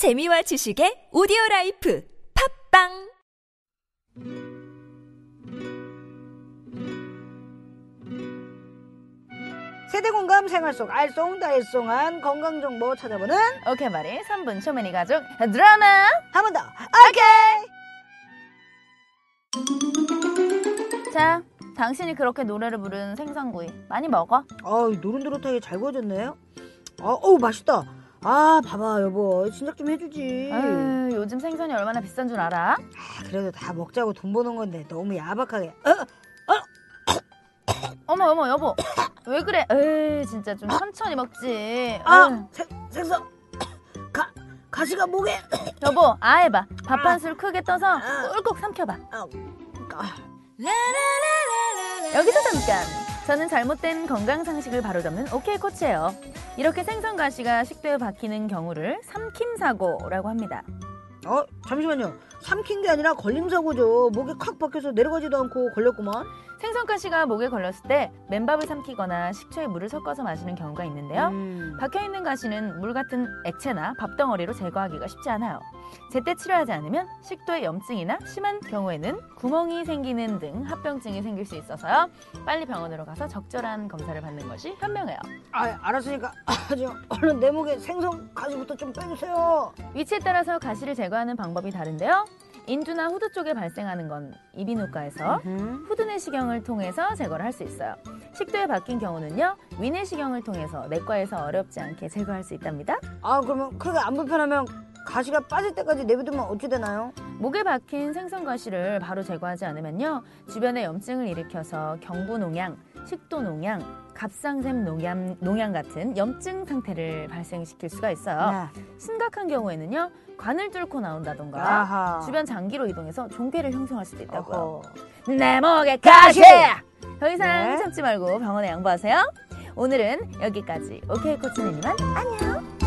재미와 지식의 오디오 라이프 팟빵 세대 공감 생활 속 알쏭달쏭한 건강 정보 찾아보는 오케이 말이 3분 초미니 가족 드라마 한 번 더. 오케이. 자 당신이 그렇게 노래를 부른 생선구이 많이 먹어 어우 노릇노릇하게 잘 구워졌네요. 어, 어우 맛있다. 아 봐봐 여보. 진작 좀 해주지. 아유, 요즘 생선이 얼마나 비싼 줄 알아? 아, 그래도 다 먹자고 돈 버는 건데 너무 야박하게. 어? 어머 어머 여보. 왜 그래? 에이 진짜 좀 천천히 먹지. 아 생, 생선. 가 가시가 목에. 여보 아 해봐. 밥 한 술 크게 떠서 꿀꺽 삼켜봐. 아, 아, 여기서 잠깐 저는 잘못된 건강 상식을 바로잡는 오케이 코치예요 이렇게 생선 가시가 식도에 박히는 경우를 삼킴 사고라고 합니다 어 잠시만요. 삼킨 게 아니라 걸림 사고죠. 목에 콱 박혀서 내려가지도 않고 걸렸구만. 생선 가시가 목에 걸렸을 때 맨밥을 삼키거나 식초에 물을 섞어서 마시는 경우가 있는데요 음. 박혀있는 가시는 물 같은 액체나 밥덩어리로 제거하기가 쉽지 않아요. 제때 치료하지 않으면 식도에 염증이나 심한 경우에는 구멍이 생기는 등 합병증이 생길 수 있어서요. 빨리 병원으로 가서 적절한 검사를 받는 것이 현명해요. 아 알았으니까 아주 얼른 내 목에 생선 가시부터 좀 빼주세요. 위치에 따라서 가시를 제거하는 방법이 다른데요. 인두나 후두 쪽에 발생하는 건 이비인후과에서 음. 후두 내시경을 통해서 제거를 할 수 있어요. 식도에 박힌 경우는요. 위내시경을 통해서 내과에서 어렵지 않게 제거할 수 있답니다. 아 그러면 크게 안 불편하면 가시가 빠질 때까지 내비두면 어찌 되나요? 목에 박힌 생선 가시를 바로 제거하지 않으면요 주변에 염증을 일으켜서 경부 농양, 식도 농양, 갑상샘 농양, 농양 같은 염증 상태를 발생시킬 수가 있어요. 심각한 경우에는요 관을 뚫고 나온다던가 아하. 주변 장기로 이동해서 종괴를 형성할 수도 있다고요. 어허. 내 목에 가시! 더 이상 네. 참지 말고 병원에 양보하세요. 오늘은 여기까지. 오케이 코치는 이만 안녕.